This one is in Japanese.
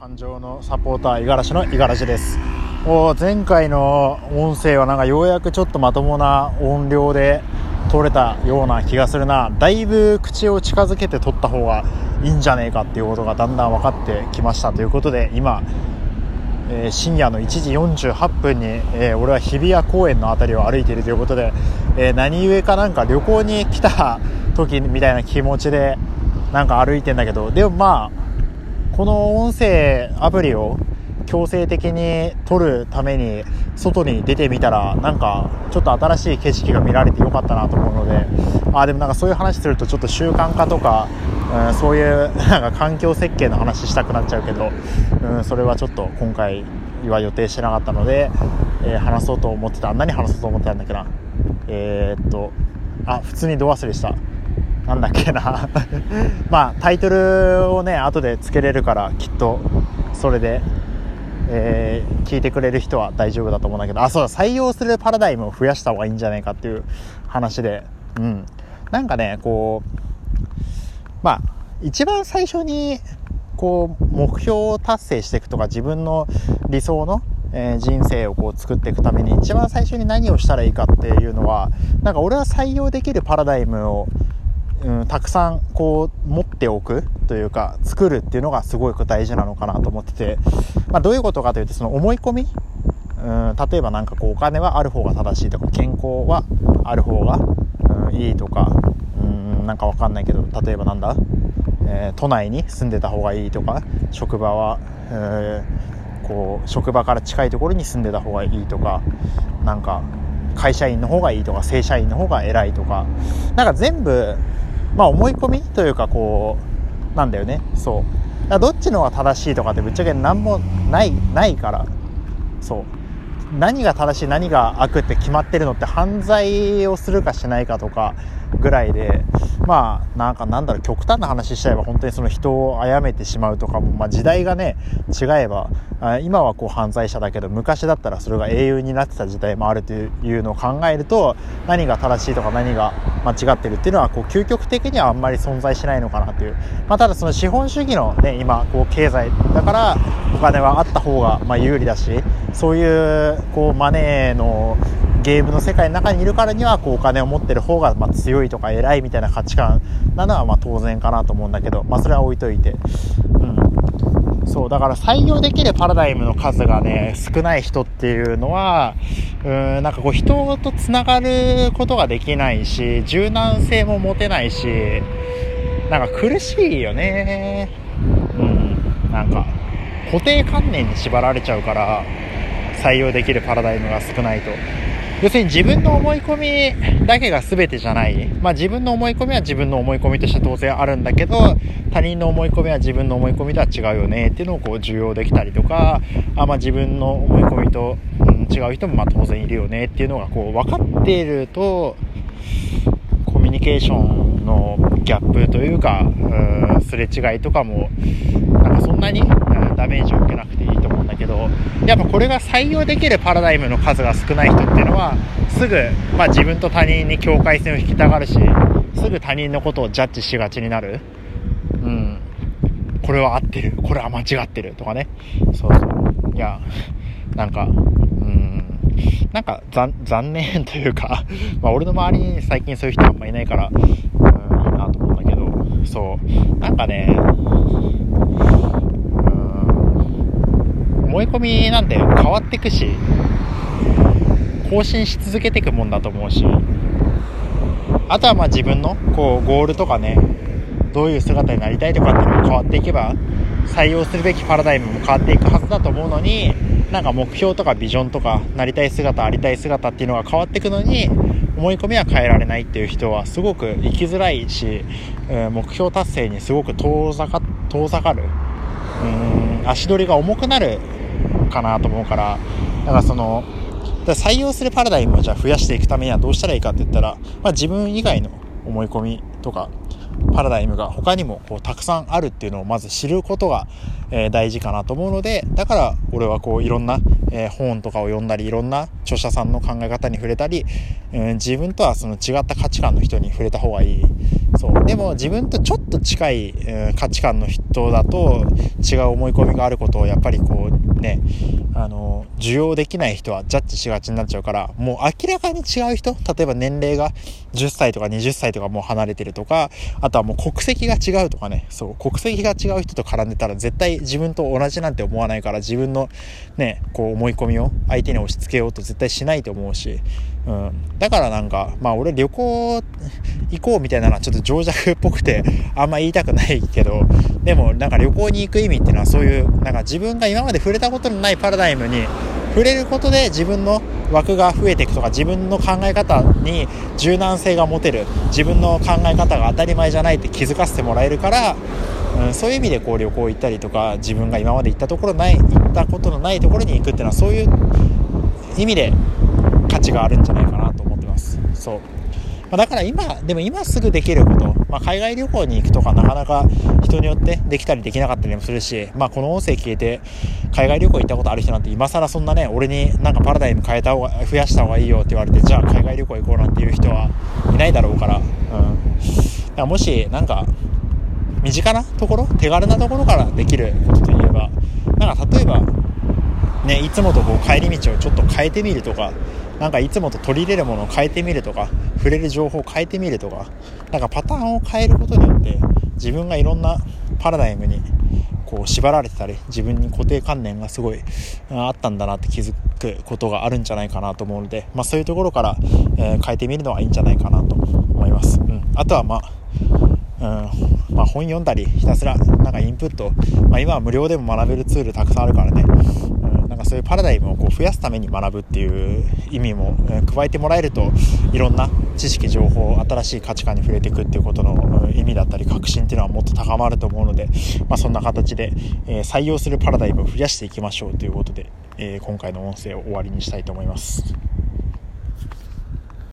感情のサポーター五十嵐の五十嵐です。お前回の音声はなんかようやくちょっとまともな音量で撮れたような気がするな。だいぶ口を近づけて撮った方がいいんじゃねえかっていうことがだんだん分かってきましたということで今、えー、深夜の1時48分に、えー、俺は日比谷公園の辺りを歩いているということで、えー、何故かなんか旅行に来た時みたいな気持ちでなんか歩いてんだけどでもまあこの音声アプリを強制的に撮るために外に出てみたらなんかちょっと新しい景色が見られてよかったなと思うのであでもなんかそういう話するとちょっと習慣化とか、うん、そういうなんか環境設計の話したくなっちゃうけど、うん、それはちょっと今回は予定してなかったので、えー、話そうと思ってた。何話そうと思ってたんだっけな。えー、っとあ普通に度忘れした。なんだっけな。まあタイトルをね後でつけれるからきっとそれで、えー、聞いてくれる人は大丈夫だと思うんだけど。あそうだ採用するパラダイムを増やした方がいいんじゃないかっていう話で。うん。なんかねこうまあ一番最初にこう目標を達成していくとか自分の理想のえー、人生をこう作っていくために一番最初に何をしたらいいかっていうのはなんか俺は採用できるパラダイムをうん、たくさんこう持っておくというか作るっていうのがすごく大事なのかなと思ってて、まあ、どういうことかというとその思い込みうん例えば何かこうお金はある方が正しいとか健康はある方が、うん、いいとかうんなんかわかんないけど例えばなんだ、えー、都内に住んでた方がいいとか職場は、えー、こう職場から近いところに住んでた方がいいとかなんか会社員の方がいいとか正社員の方が偉いとかなんか全部まあ思い込みというかこうなんだよね。そう。どっちの方が正しいとかってぶっちゃけ何もないないから。そう。何が正しい何が悪って決まってるのって犯罪をするかしないかとかぐらいで。まあなんかなんだろう極端な話しちゃえば本当にその人を殺めてしまうとかも、まあ、時代がね違えば今はこう犯罪者だけど昔だったらそれが英雄になってた時代もあるというのを考えると何が正しいとか何が間違ってるっていうのはこう究極的にはあんまり存在しないのかなという、まあ、ただその資本主義のね今こう経済だからお金はあった方がまあ有利だしそういうこうマネーのゲームの世界の中にいるからにはこうお金を持ってる方がま強いとか偉いみたいな価値観なのはま当然かなと思うんだけど、まあ、それは置いといて、うん、そうだから採用できるパラダイムの数がね少ない人っていうのはうーんなんかこう人とつながることができないし柔軟性も持てないしなんか苦しいよね。うん。なんか固定観念に縛られちゃうから採用できるパラダイムが少ないと。要するに自分の思い込みだけが全てじゃない。まあ自分の思い込みは自分の思い込みとして当然あるんだけど、他人の思い込みは自分の思い込みとは違うよねっていうのをこう受容できたりとか、あまあ自分の思い込みと、うん、違う人もまあ当然いるよねっていうのがこう分かっていると、コミュニケーションのギャップというか、うん、すれ違いとかも、なんかそんなに、ダメージを受けなくてだけどやっぱこれが採用できるパラダイムの数が少ない人っていうのはすぐ、まあ、自分と他人に境界線を引きたがるしすぐ他人のことをジャッジしがちになる。うん。これは合ってる。これは間違ってる。とかね。そうそう。いやなんかうん。なんか残念というか まあ俺の周りに最近そういう人あんまいないから、うん、いいなと思うんだけどそう。なんかね思い込みなんて変わっていくし更新し続けていくもんだと思うしあとはまあ自分のこうゴールとかねどういう姿になりたいとかっていうのも変わっていけば採用するべきパラダイムも変わっていくはずだと思うのになんか目標とかビジョンとかなりたい姿ありたい姿っていうのが変わっていくのに思い込みは変えられないっていう人はすごく生きづらいし、目標達成にすごく遠ざか遠ざかる。うん足取りが重くなるかなと思うから、だからその、採用するパラダイムをじゃあ増やしていくためにはどうしたらいいかって言ったら、まあ、自分以外の思い込みとかパラダイムが他にもこうたくさんあるっていうのをまず知ることが、え、大事かなと思うのでだから俺はこういろんな、え、本とかを読んだりいろんな著者さんの考え方に触れたり、えー、自分とはその違った価値観の人に触れた方がいい。そう。でも自分とちょっと近い、え、価値観の人だと違う思い込みがあることをやっぱりこうねあの受容できない人はジャッジしがちになっちゃうからもう明らかに違う人例えば年齢が10歳とか20歳とかもう離れてるとかあとはもう国籍が違うとかねそう国籍が違う人と絡んでたら絶対自分と同じなんて思わないから自分のねこう思い込みを相手に押し付けようと絶対しないと思うしうん、だからなんか、まあ俺旅行行こうみたいなのはちょっと情弱っぽくて あんま言いたくないけど、でもなんか旅行に行く意味っていうのはそういう、なんか自分が今まで触れたことのないパラダイムに触れることで自分の枠が増えていくとか自分の考え方に柔軟性が持てる自分の考え方が当たり前じゃないって気づかせてもらえるから、うん、そういう意味でこう旅行行ったりとか自分が今まで行ったところない行ったことのないところに行くっていうのはそういう意味で価値があるんじゃないかなと思ってます。そう。ま、だから今、でも今すぐできること、まあ、海外旅行に行くとかなかなか人によってできたりできなかったりもするし、まあ、この音声聞いて海外旅行行ったことある人なんて今更そんなね、俺になんかパラダイム変えた方が、増やした方がいいよって言われて、じゃあ海外旅行行こうなんていう人はいないだろうから、うん。だからもし、なんか、身近なところ、手軽なところからできることといえば、なんか例えば、ね、いつもとこう帰り道をちょっと変えてみるとか、なんかいつもと取り入れるものを変えてみるとか、触れる情報を変えてみるとか、なんかパターンを変えることによって、自分がいろんなパラダイムにこう縛られてたり、自分に固定観念がすごいあったんだなって気づくことがあるんじゃないかなと思うので、まあそういうところから、えー、変えてみるのはいいんじゃないかなと思います。うん。あとはまあ、うんまあ、本読んだりひたすらなんかインプット、まあ、今は無料でも学べるツールたくさんあるからね、かそういうパラダイムをこう増やすために学ぶっていう意味も、加えてもらえるといろんな知識情報新しい価値観に触れていくっていうことの意味だったり確信っていうのはもっと高まると思うので、まあ、そんな形で、え採用するパラダイムを増やしていきましょうということで、え今回の音声を終わりにしたいと思います。